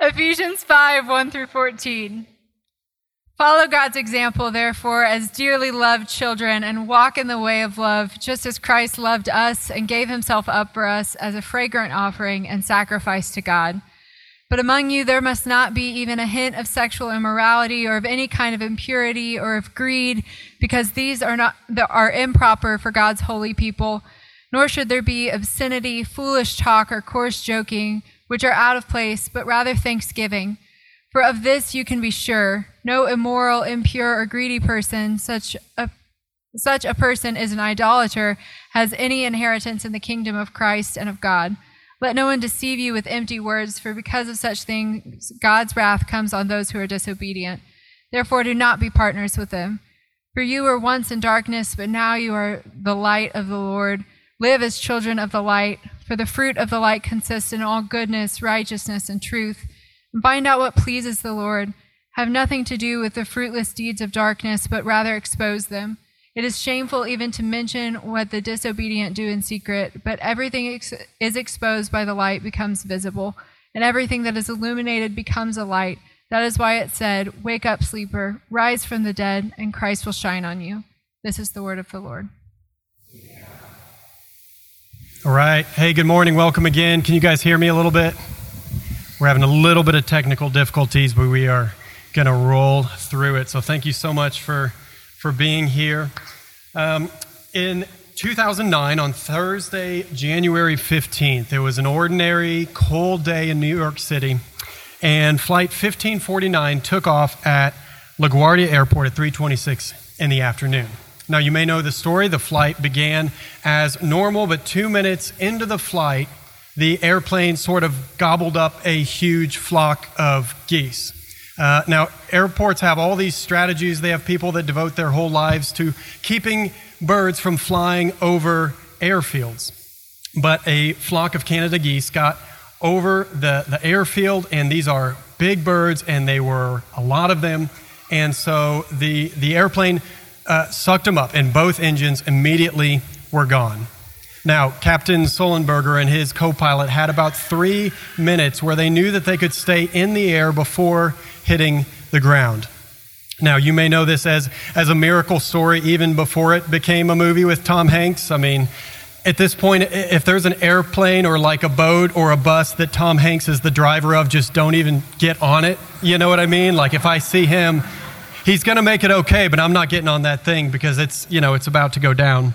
Ephesians 5 1 through 14. Follow God's example, therefore, as dearly loved children, and walk in the way of love, just as Christ loved us and gave himself up for us as a fragrant offering and sacrifice to God. But among you there must not be even a hint of sexual immorality or of any kind of impurity or of greed, because these are not are improper for God's holy people. Nor should there be obscenity, foolish talk, or coarse joking, which are out of place, but rather thanksgiving. For of this you can be sure no immoral, impure, or greedy person, such a, such a person is an idolater, has any inheritance in the kingdom of Christ and of God. Let no one deceive you with empty words, for because of such things God's wrath comes on those who are disobedient. Therefore, do not be partners with them. For you were once in darkness, but now you are the light of the Lord. Live as children of the light, for the fruit of the light consists in all goodness, righteousness, and truth. And find out what pleases the Lord. Have nothing to do with the fruitless deeds of darkness, but rather expose them. It is shameful even to mention what the disobedient do in secret, but everything ex- is exposed by the light becomes visible, and everything that is illuminated becomes a light. That is why it said, Wake up, sleeper, rise from the dead, and Christ will shine on you. This is the word of the Lord. All right. Hey, good morning. Welcome again. Can you guys hear me a little bit? We're having a little bit of technical difficulties, but we are going to roll through it. So thank you so much for, for being here. Um, in 2009, on Thursday, January 15th, it was an ordinary cold day in New York City, and Flight 1549 took off at LaGuardia Airport at 326 in the afternoon. Now, you may know the story. The flight began as normal, but two minutes into the flight, the airplane sort of gobbled up a huge flock of geese. Uh, now, airports have all these strategies. They have people that devote their whole lives to keeping birds from flying over airfields. But a flock of Canada geese got over the, the airfield, and these are big birds, and they were a lot of them. And so the, the airplane uh, sucked them up, and both engines immediately were gone. Now, Captain Sullenberger and his co pilot had about three minutes where they knew that they could stay in the air before hitting the ground. Now, you may know this as, as a miracle story even before it became a movie with Tom Hanks. I mean, at this point, if there's an airplane or like a boat or a bus that Tom Hanks is the driver of, just don't even get on it. You know what I mean? Like if I see him, he's going to make it okay, but I'm not getting on that thing because it's, you know, it's about to go down.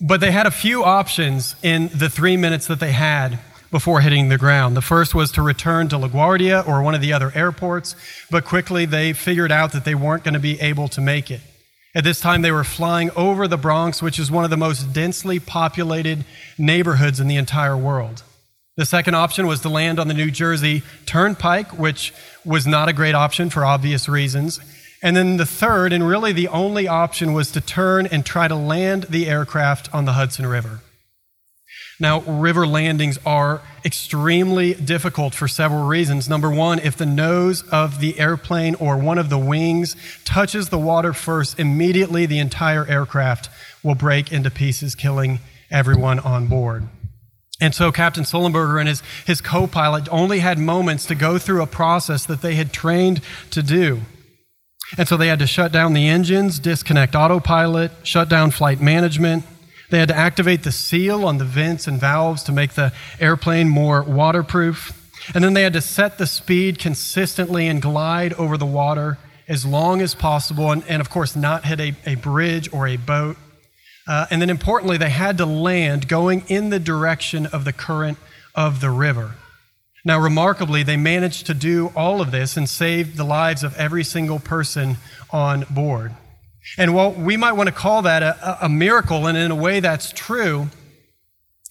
But they had a few options in the three minutes that they had before hitting the ground. The first was to return to LaGuardia or one of the other airports, but quickly they figured out that they weren't going to be able to make it. At this time, they were flying over the Bronx, which is one of the most densely populated neighborhoods in the entire world. The second option was to land on the New Jersey Turnpike, which was not a great option for obvious reasons. And then the third, and really the only option, was to turn and try to land the aircraft on the Hudson River. Now, river landings are extremely difficult for several reasons. Number one, if the nose of the airplane or one of the wings touches the water first, immediately the entire aircraft will break into pieces, killing everyone on board. And so Captain Sullenberger and his, his co pilot only had moments to go through a process that they had trained to do. And so they had to shut down the engines, disconnect autopilot, shut down flight management. They had to activate the seal on the vents and valves to make the airplane more waterproof. And then they had to set the speed consistently and glide over the water as long as possible, and, and of course, not hit a, a bridge or a boat. Uh, and then importantly, they had to land going in the direction of the current of the river. Now, remarkably, they managed to do all of this and save the lives of every single person on board. And while we might want to call that a, a miracle, and in a way that's true,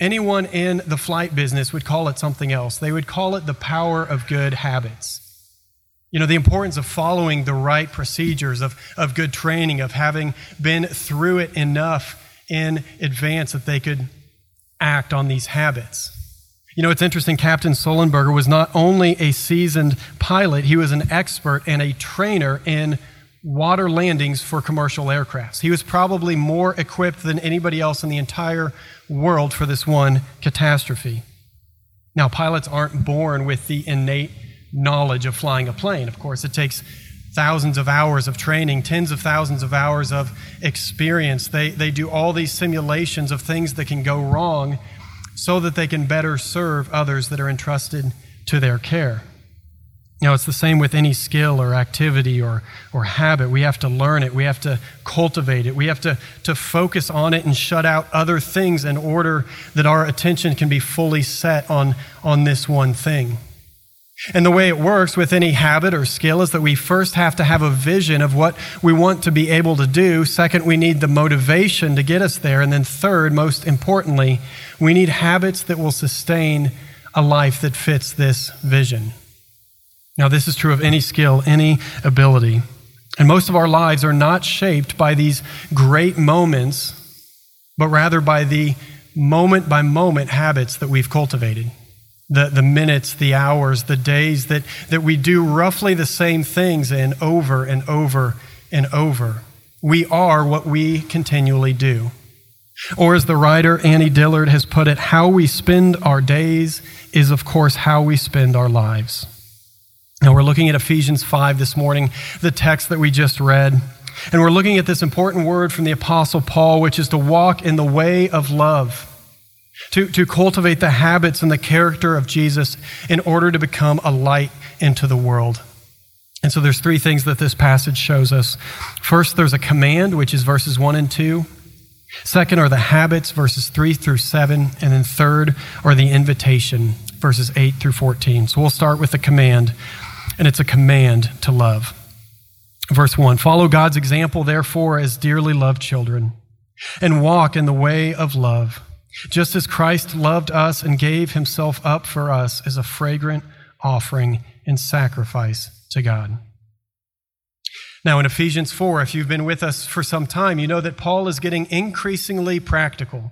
anyone in the flight business would call it something else. They would call it the power of good habits. You know, the importance of following the right procedures, of, of good training, of having been through it enough in advance that they could act on these habits. You know, it's interesting, Captain Sullenberger was not only a seasoned pilot, he was an expert and a trainer in water landings for commercial aircrafts. He was probably more equipped than anybody else in the entire world for this one catastrophe. Now, pilots aren't born with the innate knowledge of flying a plane. Of course, it takes thousands of hours of training, tens of thousands of hours of experience. They, they do all these simulations of things that can go wrong so that they can better serve others that are entrusted to their care. Know, it's the same with any skill or activity or, or habit. We have to learn it. We have to cultivate it. We have to, to focus on it and shut out other things in order that our attention can be fully set on, on this one thing. And the way it works with any habit or skill is that we first have to have a vision of what we want to be able to do. Second, we need the motivation to get us there. And then third, most importantly, we need habits that will sustain a life that fits this vision. Now, this is true of any skill, any ability. And most of our lives are not shaped by these great moments, but rather by the moment by moment habits that we've cultivated. The, the minutes, the hours, the days that, that we do roughly the same things and over and over and over. We are what we continually do. Or, as the writer Annie Dillard has put it, how we spend our days is, of course, how we spend our lives. Now, we're looking at Ephesians 5 this morning, the text that we just read. And we're looking at this important word from the Apostle Paul, which is to walk in the way of love, to, to cultivate the habits and the character of Jesus in order to become a light into the world. And so there's three things that this passage shows us. First, there's a command, which is verses 1 and 2. Second are the habits, verses 3 through 7. And then third are the invitation, verses 8 through 14. So we'll start with the command and it's a command to love. Verse 1 Follow God's example, therefore, as dearly loved children, and walk in the way of love, just as Christ loved us and gave himself up for us as a fragrant offering and sacrifice to God. Now, in Ephesians 4, if you've been with us for some time, you know that Paul is getting increasingly practical.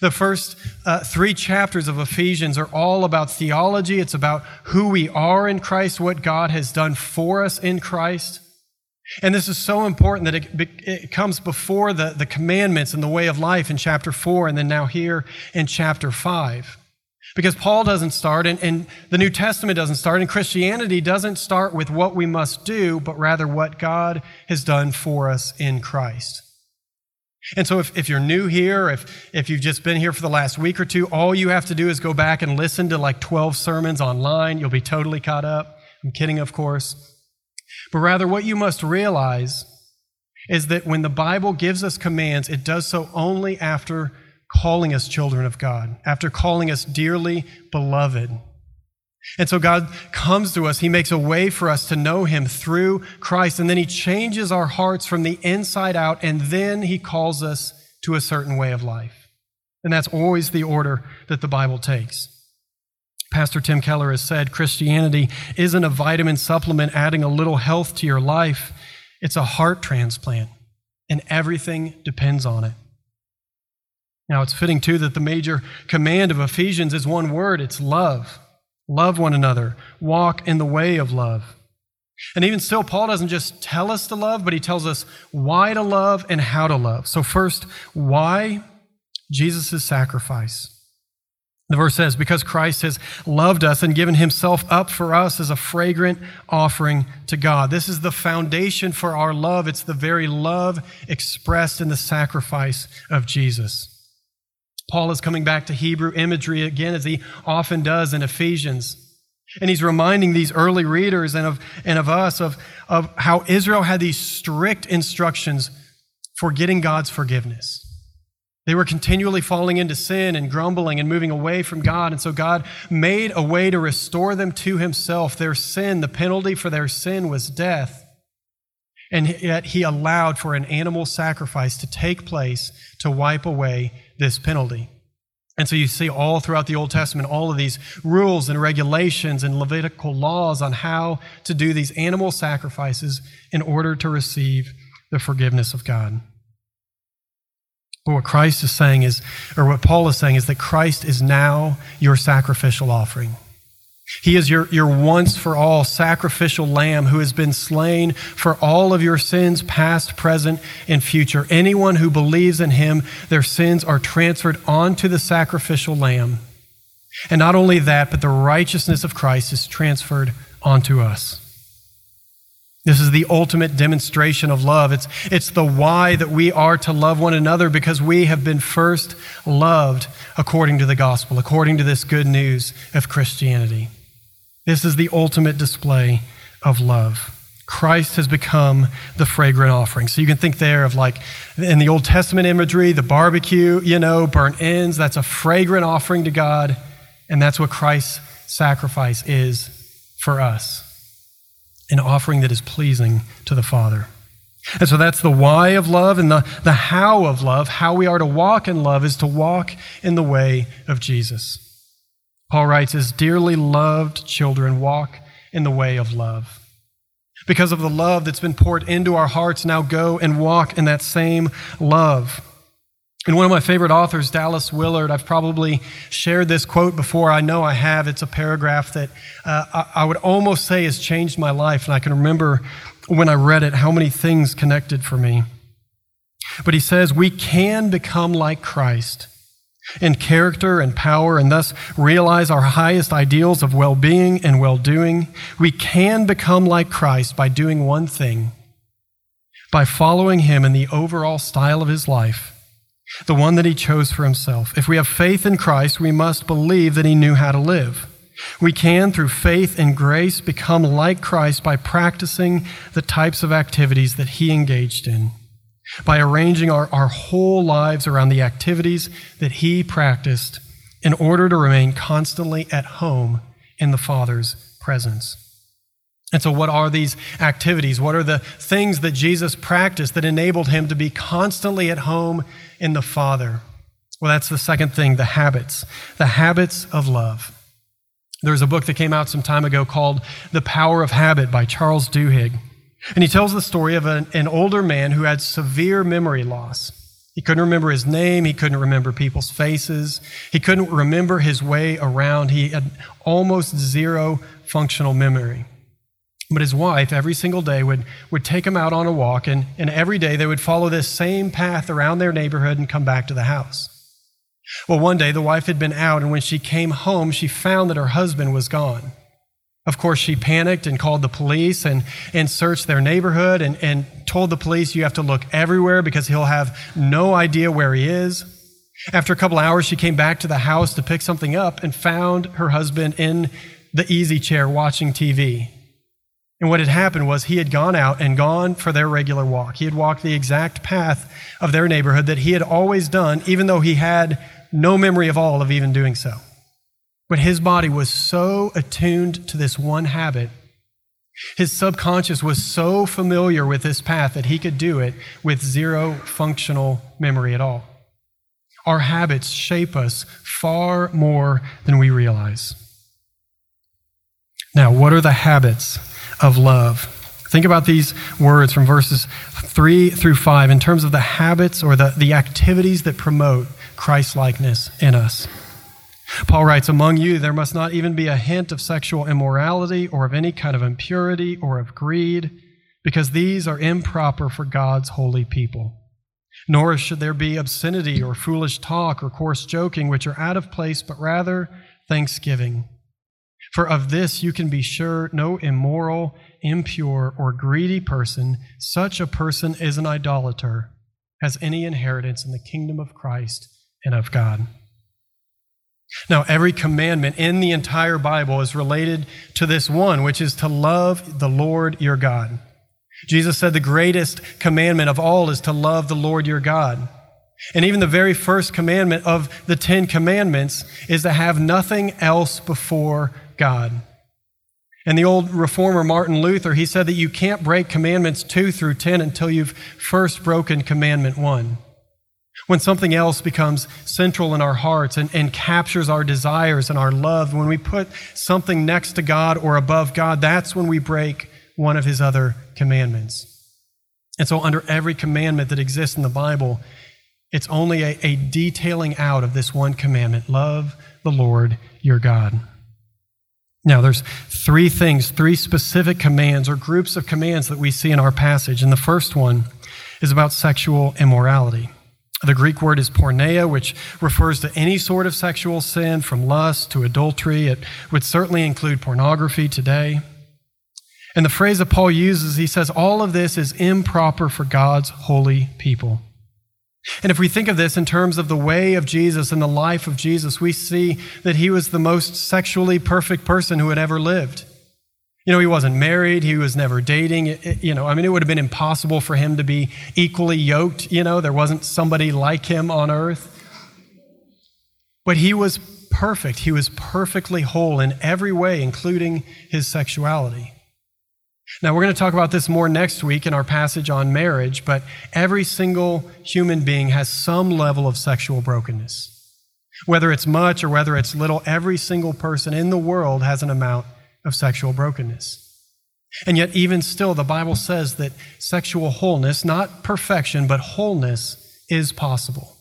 The first uh, three chapters of Ephesians are all about theology. It's about who we are in Christ, what God has done for us in Christ. And this is so important that it, it comes before the, the commandments and the way of life in chapter 4, and then now here in chapter 5. Because Paul doesn't start, and, and the New Testament doesn't start, and Christianity doesn't start with what we must do, but rather what God has done for us in Christ. And so, if, if you're new here, if, if you've just been here for the last week or two, all you have to do is go back and listen to like 12 sermons online. You'll be totally caught up. I'm kidding, of course. But rather, what you must realize is that when the Bible gives us commands, it does so only after calling us children of God, after calling us dearly beloved. And so God comes to us. He makes a way for us to know Him through Christ. And then He changes our hearts from the inside out. And then He calls us to a certain way of life. And that's always the order that the Bible takes. Pastor Tim Keller has said Christianity isn't a vitamin supplement adding a little health to your life, it's a heart transplant. And everything depends on it. Now, it's fitting too that the major command of Ephesians is one word it's love. Love one another. Walk in the way of love. And even still, Paul doesn't just tell us to love, but he tells us why to love and how to love. So, first, why? Jesus' sacrifice. The verse says, Because Christ has loved us and given himself up for us as a fragrant offering to God. This is the foundation for our love. It's the very love expressed in the sacrifice of Jesus. Paul is coming back to Hebrew imagery again, as he often does in Ephesians. And he's reminding these early readers and of, and of us of, of how Israel had these strict instructions for getting God's forgiveness. They were continually falling into sin and grumbling and moving away from God. And so God made a way to restore them to himself. Their sin, the penalty for their sin was death. And yet he allowed for an animal sacrifice to take place to wipe away this penalty. And so you see all throughout the Old Testament all of these rules and regulations and Levitical laws on how to do these animal sacrifices in order to receive the forgiveness of God. But what Christ is saying is, or what Paul is saying is that Christ is now your sacrificial offering. He is your, your once for all sacrificial lamb who has been slain for all of your sins, past, present, and future. Anyone who believes in him, their sins are transferred onto the sacrificial lamb. And not only that, but the righteousness of Christ is transferred onto us. This is the ultimate demonstration of love. It's, it's the why that we are to love one another because we have been first loved according to the gospel, according to this good news of Christianity. This is the ultimate display of love. Christ has become the fragrant offering. So you can think there of like in the Old Testament imagery, the barbecue, you know, burnt ends, that's a fragrant offering to God. And that's what Christ's sacrifice is for us an offering that is pleasing to the Father. And so that's the why of love and the, the how of love. How we are to walk in love is to walk in the way of Jesus. Paul writes, as dearly loved children, walk in the way of love. Because of the love that's been poured into our hearts, now go and walk in that same love. And one of my favorite authors, Dallas Willard, I've probably shared this quote before. I know I have. It's a paragraph that uh, I, I would almost say has changed my life. And I can remember when I read it how many things connected for me. But he says, We can become like Christ in character and power and thus realize our highest ideals of well being and well doing. We can become like Christ by doing one thing by following him in the overall style of his life the one that he chose for himself. If we have faith in Christ, we must believe that he knew how to live. We can, through faith and grace, become like Christ by practicing the types of activities that he engaged in, by arranging our, our whole lives around the activities that he practiced in order to remain constantly at home in the Father's presence. And so, what are these activities? What are the things that Jesus practiced that enabled him to be constantly at home in the Father? Well, that's the second thing the habits, the habits of love. There was a book that came out some time ago called The Power of Habit by Charles Duhigg. And he tells the story of an, an older man who had severe memory loss. He couldn't remember his name. He couldn't remember people's faces. He couldn't remember his way around. He had almost zero functional memory. But his wife, every single day, would, would take him out on a walk, and, and every day they would follow this same path around their neighborhood and come back to the house. Well, one day the wife had been out, and when she came home, she found that her husband was gone. Of course, she panicked and called the police and, and searched their neighborhood and, and told the police, You have to look everywhere because he'll have no idea where he is. After a couple hours, she came back to the house to pick something up and found her husband in the easy chair watching TV. And what had happened was he had gone out and gone for their regular walk. He had walked the exact path of their neighborhood that he had always done, even though he had no memory of all of even doing so. But his body was so attuned to this one habit, his subconscious was so familiar with this path that he could do it with zero functional memory at all. Our habits shape us far more than we realize. Now, what are the habits of love. Think about these words from verses 3 through 5 in terms of the habits or the, the activities that promote Christ likeness in us. Paul writes, Among you, there must not even be a hint of sexual immorality or of any kind of impurity or of greed, because these are improper for God's holy people. Nor should there be obscenity or foolish talk or coarse joking, which are out of place, but rather thanksgiving. For of this you can be sure no immoral, impure, or greedy person, such a person is an idolater, has any inheritance in the kingdom of Christ and of God. Now, every commandment in the entire Bible is related to this one, which is to love the Lord your God. Jesus said the greatest commandment of all is to love the Lord your God. And even the very first commandment of the Ten Commandments is to have nothing else before God. And the old reformer Martin Luther, he said that you can't break commandments 2 through 10 until you've first broken commandment 1. When something else becomes central in our hearts and, and captures our desires and our love, when we put something next to God or above God, that's when we break one of his other commandments. And so, under every commandment that exists in the Bible, it's only a, a detailing out of this one commandment love the Lord your God. Now, there's three things, three specific commands or groups of commands that we see in our passage. And the first one is about sexual immorality. The Greek word is porneia, which refers to any sort of sexual sin, from lust to adultery. It would certainly include pornography today. And the phrase that Paul uses, he says, all of this is improper for God's holy people. And if we think of this in terms of the way of Jesus and the life of Jesus, we see that he was the most sexually perfect person who had ever lived. You know, he wasn't married, he was never dating. It, you know, I mean, it would have been impossible for him to be equally yoked. You know, there wasn't somebody like him on earth. But he was perfect. He was perfectly whole in every way, including his sexuality. Now, we're going to talk about this more next week in our passage on marriage, but every single human being has some level of sexual brokenness. Whether it's much or whether it's little, every single person in the world has an amount of sexual brokenness. And yet, even still, the Bible says that sexual wholeness, not perfection, but wholeness, is possible.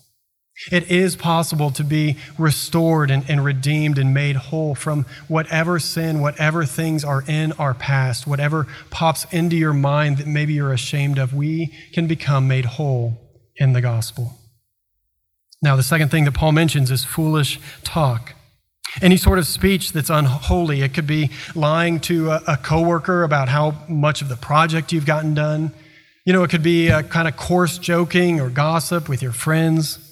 It is possible to be restored and, and, redeemed and made whole from whatever sin, whatever things are in our past, whatever pops into your mind that maybe you're ashamed of. We can become made whole in the gospel. Now, the second thing that Paul mentions is foolish talk. Any sort of speech that's unholy. It could be lying to a, a coworker about how much of the project you've gotten done. You know, it could be uh, a kind of coarse joking or gossip with your friends.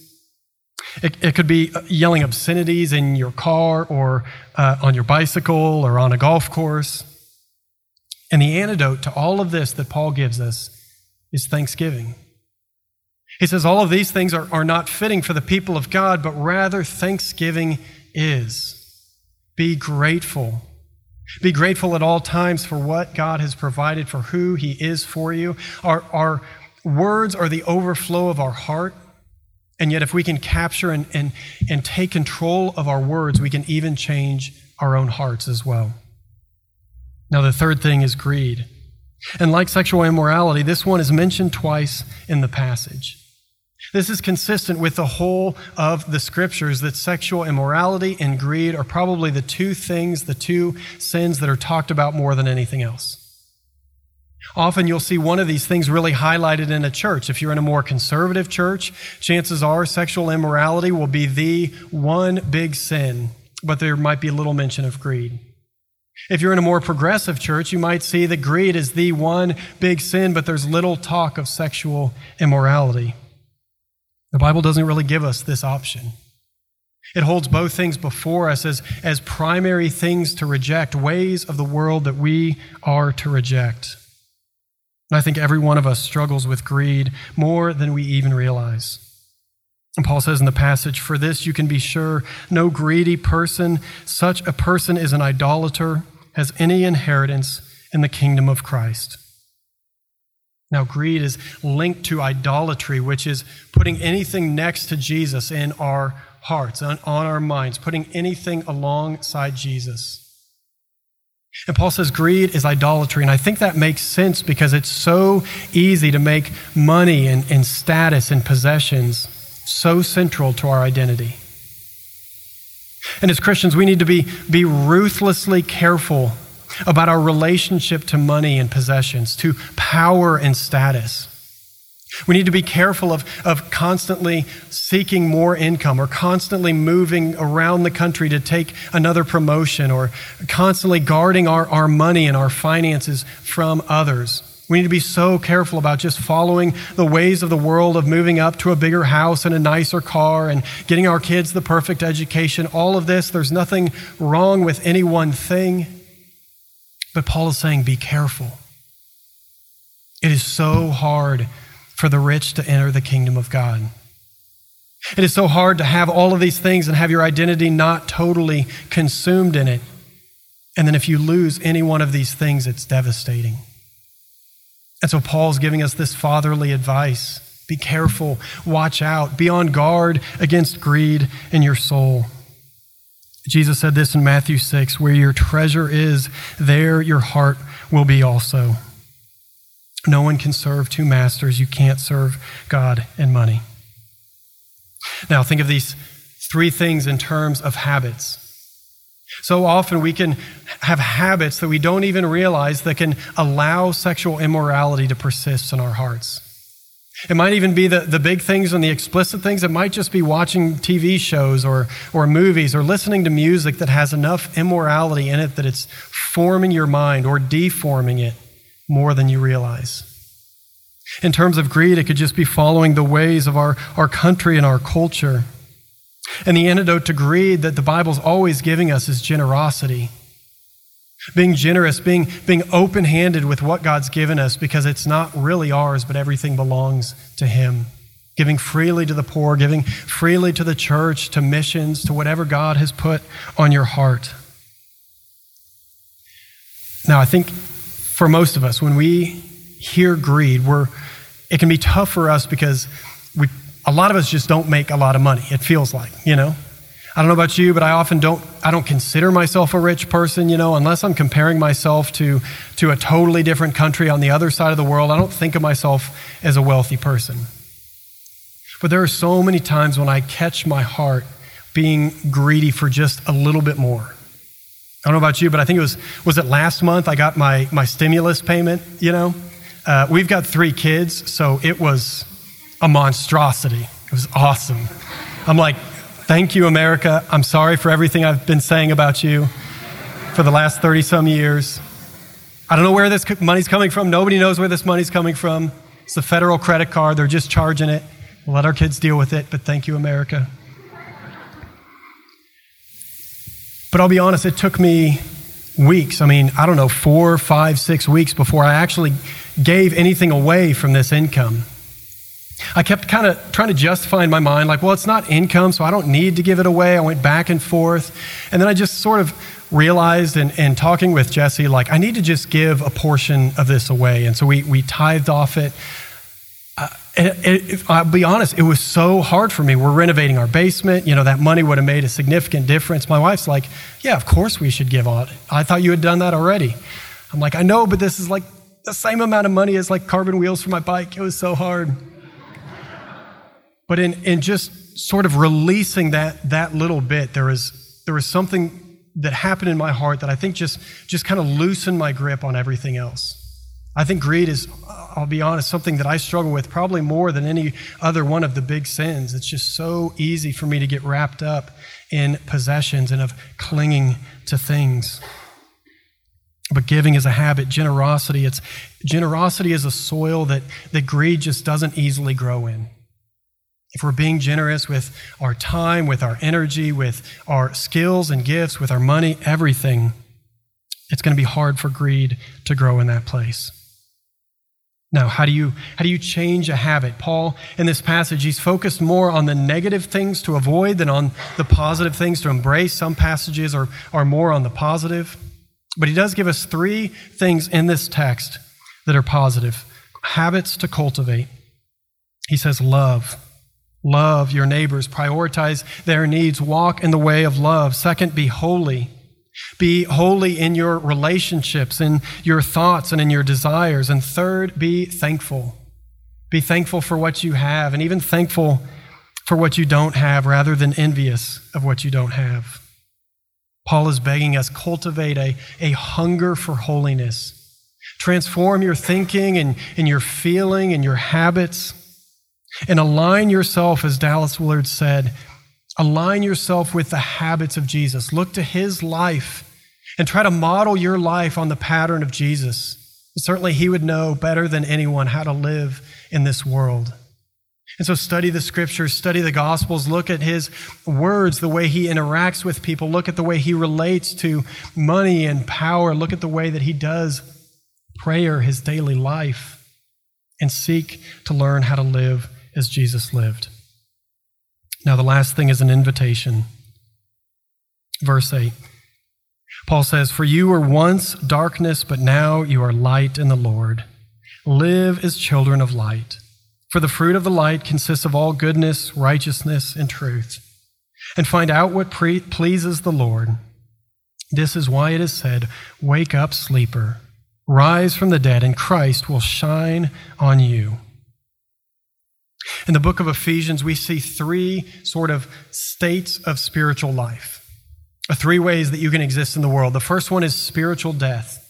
It, it could be yelling obscenities in your car or uh, on your bicycle or on a golf course. And the antidote to all of this that Paul gives us is thanksgiving. He says all of these things are, are not fitting for the people of God, but rather thanksgiving is. Be grateful. Be grateful at all times for what God has provided, for who He is for you. Our, our words are the overflow of our heart. And yet, if we can capture and, and, and take control of our words, we can even change our own hearts as well. Now, the third thing is greed. And like sexual immorality, this one is mentioned twice in the passage. This is consistent with the whole of the scriptures that sexual immorality and greed are probably the two things, the two sins that are talked about more than anything else. Often you'll see one of these things really highlighted in a church. If you're in a more conservative church, chances are sexual immorality will be the one big sin, but there might be little mention of greed. If you're in a more progressive church, you might see that greed is the one big sin, but there's little talk of sexual immorality. The Bible doesn't really give us this option. It holds both things before us as, as primary things to reject, ways of the world that we are to reject. And I think every one of us struggles with greed more than we even realize. And Paul says in the passage, For this you can be sure no greedy person, such a person is an idolater, has any inheritance in the kingdom of Christ. Now, greed is linked to idolatry, which is putting anything next to Jesus in our hearts, on, on our minds, putting anything alongside Jesus. And Paul says greed is idolatry. And I think that makes sense because it's so easy to make money and, and status and possessions so central to our identity. And as Christians, we need to be, be ruthlessly careful about our relationship to money and possessions, to power and status. We need to be careful of, of constantly seeking more income or constantly moving around the country to take another promotion or constantly guarding our, our money and our finances from others. We need to be so careful about just following the ways of the world of moving up to a bigger house and a nicer car and getting our kids the perfect education. All of this, there's nothing wrong with any one thing. But Paul is saying, be careful. It is so hard for the rich to enter the kingdom of God. It is so hard to have all of these things and have your identity not totally consumed in it. And then if you lose any one of these things, it's devastating. And so Paul's giving us this fatherly advice be careful, watch out, be on guard against greed in your soul. Jesus said this in Matthew 6 where your treasure is, there your heart will be also. No one can serve two masters. You can't serve God and money. Now, think of these three things in terms of habits. So often we can have habits that we don't even realize that can allow sexual immorality to persist in our hearts. It might even be the, the big things and the explicit things. It might just be watching TV shows or, or movies or listening to music that has enough immorality in it that it's forming your mind or deforming it more than you realize. In terms of greed, it could just be following the ways of our, our country and our culture. And the antidote to greed that the Bible's always giving us is generosity. Being generous, being, being open handed with what God's given us because it's not really ours, but everything belongs to Him. Giving freely to the poor, giving freely to the church, to missions, to whatever God has put on your heart. Now, I think for most of us, when we hear greed, we're, it can be tough for us because we, a lot of us just don't make a lot of money, it feels like, you know? I don't know about you, but I often don't I don't consider myself a rich person, you know, unless I'm comparing myself to to a totally different country on the other side of the world. I don't think of myself as a wealthy person. But there are so many times when I catch my heart being greedy for just a little bit more. I don't know about you, but I think it was was it last month I got my my stimulus payment, you know? Uh, we've got three kids, so it was a monstrosity. It was awesome. I'm like, Thank you, America. I'm sorry for everything I've been saying about you for the last 30 some years. I don't know where this money's coming from. Nobody knows where this money's coming from. It's the federal credit card. They're just charging it. We'll let our kids deal with it, but thank you, America. But I'll be honest, it took me weeks. I mean, I don't know, four, five, six weeks before I actually gave anything away from this income. I kept kind of trying to justify in my mind, like, well, it's not income, so I don't need to give it away. I went back and forth. And then I just sort of realized in, in talking with Jesse, like, I need to just give a portion of this away. And so we, we tithed off it. Uh, it, it, I'll be honest, it was so hard for me. We're renovating our basement. You know, that money would have made a significant difference. My wife's like, yeah, of course we should give on. I thought you had done that already. I'm like, I know, but this is like the same amount of money as like carbon wheels for my bike. It was so hard. But in, in just sort of releasing that, that little bit, there was, there was something that happened in my heart that I think just, just kind of loosened my grip on everything else. I think greed is, I'll be honest, something that I struggle with probably more than any other one of the big sins. It's just so easy for me to get wrapped up in possessions and of clinging to things. But giving is a habit, generosity, it's generosity is a soil that, that greed just doesn't easily grow in if we're being generous with our time, with our energy, with our skills and gifts, with our money, everything, it's going to be hard for greed to grow in that place. Now, how do you how do you change a habit? Paul in this passage, he's focused more on the negative things to avoid than on the positive things to embrace. Some passages are, are more on the positive. But he does give us three things in this text that are positive habits to cultivate. He says, love. Love your neighbors, prioritize their needs, walk in the way of love. Second, be holy. Be holy in your relationships, in your thoughts, and in your desires. And third, be thankful. Be thankful for what you have, and even thankful for what you don't have rather than envious of what you don't have. Paul is begging us cultivate a, a hunger for holiness. Transform your thinking and, and your feeling and your habits and align yourself, as Dallas Willard said, align yourself with the habits of Jesus. Look to his life and try to model your life on the pattern of Jesus. Certainly, he would know better than anyone how to live in this world. And so, study the scriptures, study the gospels, look at his words, the way he interacts with people, look at the way he relates to money and power, look at the way that he does prayer, his daily life, and seek to learn how to live as Jesus lived. Now, the last thing is an invitation. Verse 8. Paul says, For you were once darkness, but now you are light in the Lord. Live as children of light. For the fruit of the light consists of all goodness, righteousness, and truth. And find out what pre- pleases the Lord. This is why it is said, Wake up, sleeper, rise from the dead, and Christ will shine on you. In the book of Ephesians, we see three sort of states of spiritual life, three ways that you can exist in the world. The first one is spiritual death.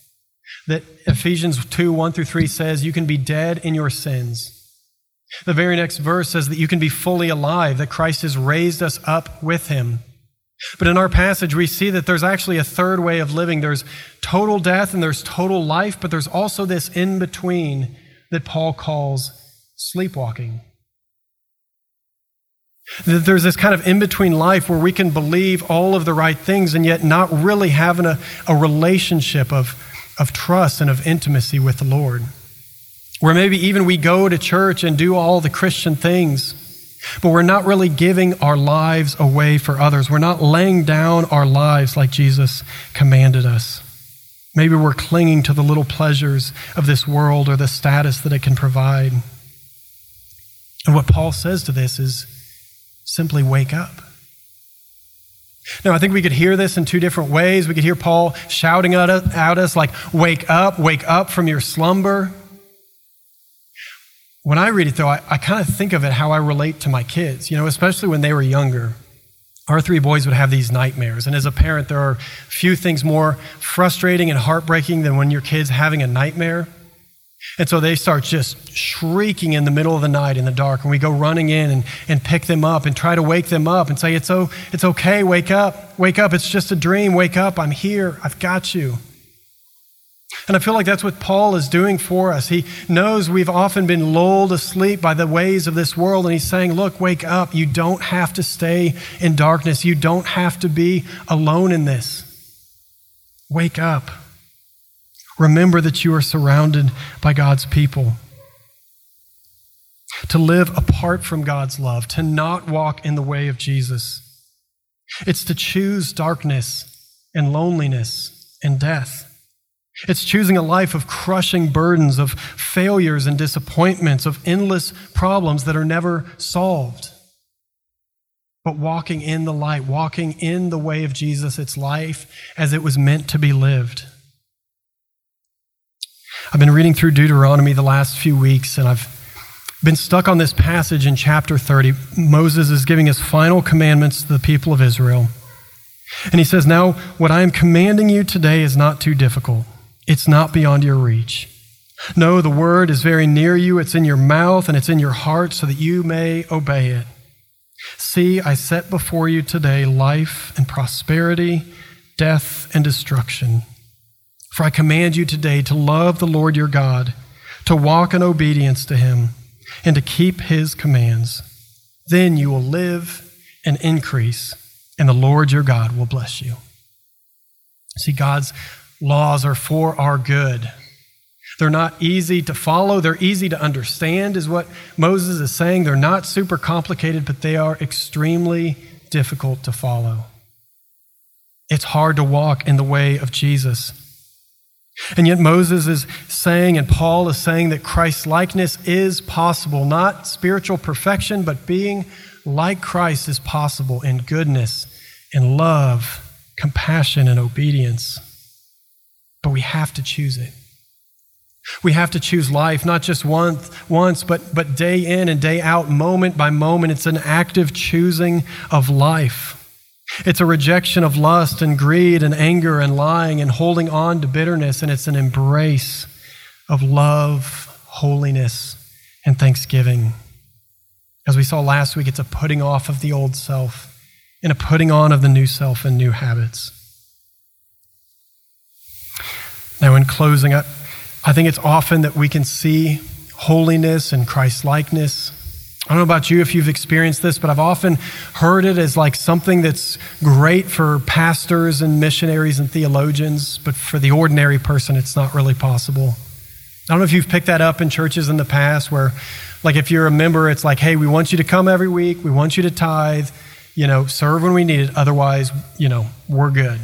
That Ephesians 2 1 through 3 says you can be dead in your sins. The very next verse says that you can be fully alive, that Christ has raised us up with him. But in our passage, we see that there's actually a third way of living. There's total death and there's total life, but there's also this in between that Paul calls sleepwalking. That there's this kind of in between life where we can believe all of the right things and yet not really having a, a relationship of, of trust and of intimacy with the Lord. Where maybe even we go to church and do all the Christian things, but we're not really giving our lives away for others. We're not laying down our lives like Jesus commanded us. Maybe we're clinging to the little pleasures of this world or the status that it can provide. And what Paul says to this is simply wake up. Now, I think we could hear this in two different ways. We could hear Paul shouting at us, like, Wake up, wake up from your slumber. When I read it, though, I, I kind of think of it how I relate to my kids, you know, especially when they were younger. Our three boys would have these nightmares. And as a parent, there are few things more frustrating and heartbreaking than when your kid's having a nightmare. And so they start just shrieking in the middle of the night in the dark. And we go running in and, and pick them up and try to wake them up and say, it's, oh, it's okay, wake up, wake up. It's just a dream, wake up, I'm here, I've got you. And I feel like that's what Paul is doing for us. He knows we've often been lulled asleep by the ways of this world, and he's saying, Look, wake up. You don't have to stay in darkness, you don't have to be alone in this. Wake up. Remember that you are surrounded by God's people. To live apart from God's love, to not walk in the way of Jesus. It's to choose darkness and loneliness and death. It's choosing a life of crushing burdens, of failures and disappointments, of endless problems that are never solved. But walking in the light, walking in the way of Jesus, it's life as it was meant to be lived. I've been reading through Deuteronomy the last few weeks, and I've been stuck on this passage in chapter 30. Moses is giving his final commandments to the people of Israel. And he says, Now, what I am commanding you today is not too difficult. It's not beyond your reach. No, the word is very near you. It's in your mouth and it's in your heart so that you may obey it. See, I set before you today life and prosperity, death and destruction. For I command you today to love the Lord your God, to walk in obedience to him, and to keep his commands. Then you will live and increase, and the Lord your God will bless you. See, God's laws are for our good. They're not easy to follow. They're easy to understand, is what Moses is saying. They're not super complicated, but they are extremely difficult to follow. It's hard to walk in the way of Jesus. And yet, Moses is saying, and Paul is saying, that Christ's likeness is possible. Not spiritual perfection, but being like Christ is possible in goodness, in love, compassion, and obedience but we have to choose it. We have to choose life, not just once, once but, but day in and day out, moment by moment. It's an active choosing of life. It's a rejection of lust and greed and anger and lying and holding on to bitterness, and it's an embrace of love, holiness, and thanksgiving. As we saw last week, it's a putting off of the old self and a putting on of the new self and new habits. Now, in closing, I, I think it's often that we can see holiness and Christ likeness. I don't know about you if you've experienced this, but I've often heard it as like something that's great for pastors and missionaries and theologians, but for the ordinary person, it's not really possible. I don't know if you've picked that up in churches in the past where, like, if you're a member, it's like, hey, we want you to come every week, we want you to tithe, you know, serve when we need it, otherwise, you know, we're good.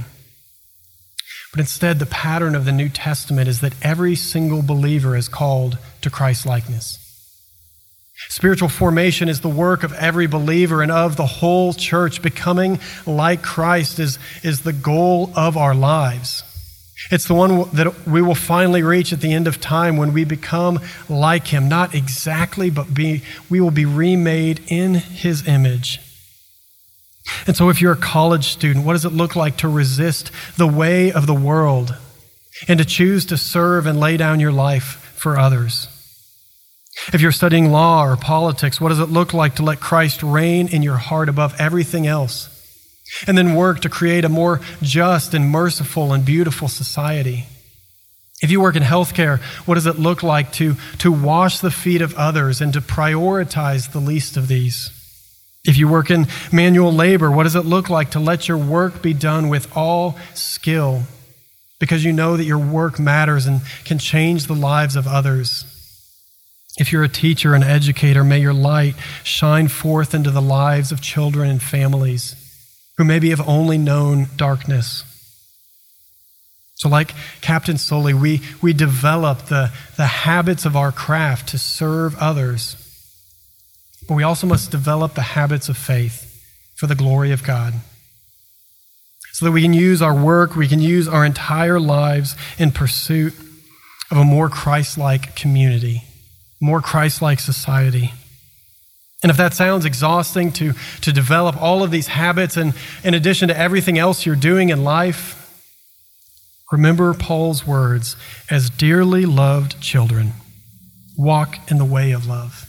But instead, the pattern of the New Testament is that every single believer is called to Christ likeness. Spiritual formation is the work of every believer and of the whole church. Becoming like Christ is, is the goal of our lives. It's the one that we will finally reach at the end of time when we become like Him. Not exactly, but be, we will be remade in His image. And so, if you're a college student, what does it look like to resist the way of the world and to choose to serve and lay down your life for others? If you're studying law or politics, what does it look like to let Christ reign in your heart above everything else? And then work to create a more just and merciful and beautiful society. If you work in healthcare, what does it look like to, to wash the feet of others and to prioritize the least of these? If you work in manual labor, what does it look like to let your work be done with all skill because you know that your work matters and can change the lives of others? If you're a teacher, an educator, may your light shine forth into the lives of children and families who maybe have only known darkness. So, like Captain Sully, we, we develop the, the habits of our craft to serve others but we also must develop the habits of faith for the glory of God. So that we can use our work, we can use our entire lives in pursuit of a more Christ like community, more Christ like society. And if that sounds exhausting to, to develop all of these habits, and in addition to everything else you're doing in life, remember Paul's words as dearly loved children, walk in the way of love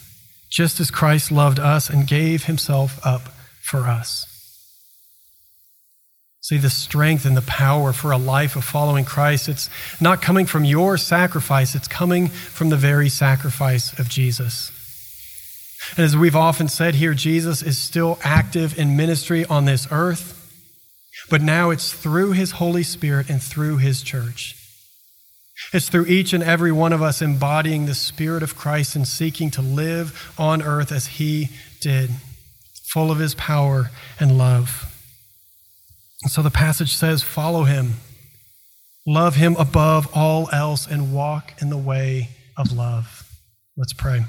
just as Christ loved us and gave himself up for us. See the strength and the power for a life of following Christ. It's not coming from your sacrifice, it's coming from the very sacrifice of Jesus. And as we've often said here, Jesus is still active in ministry on this earth, but now it's through his Holy Spirit and through his church. It's through each and every one of us embodying the Spirit of Christ and seeking to live on earth as He did, full of His power and love. So the passage says, Follow Him, love Him above all else, and walk in the way of love. Let's pray.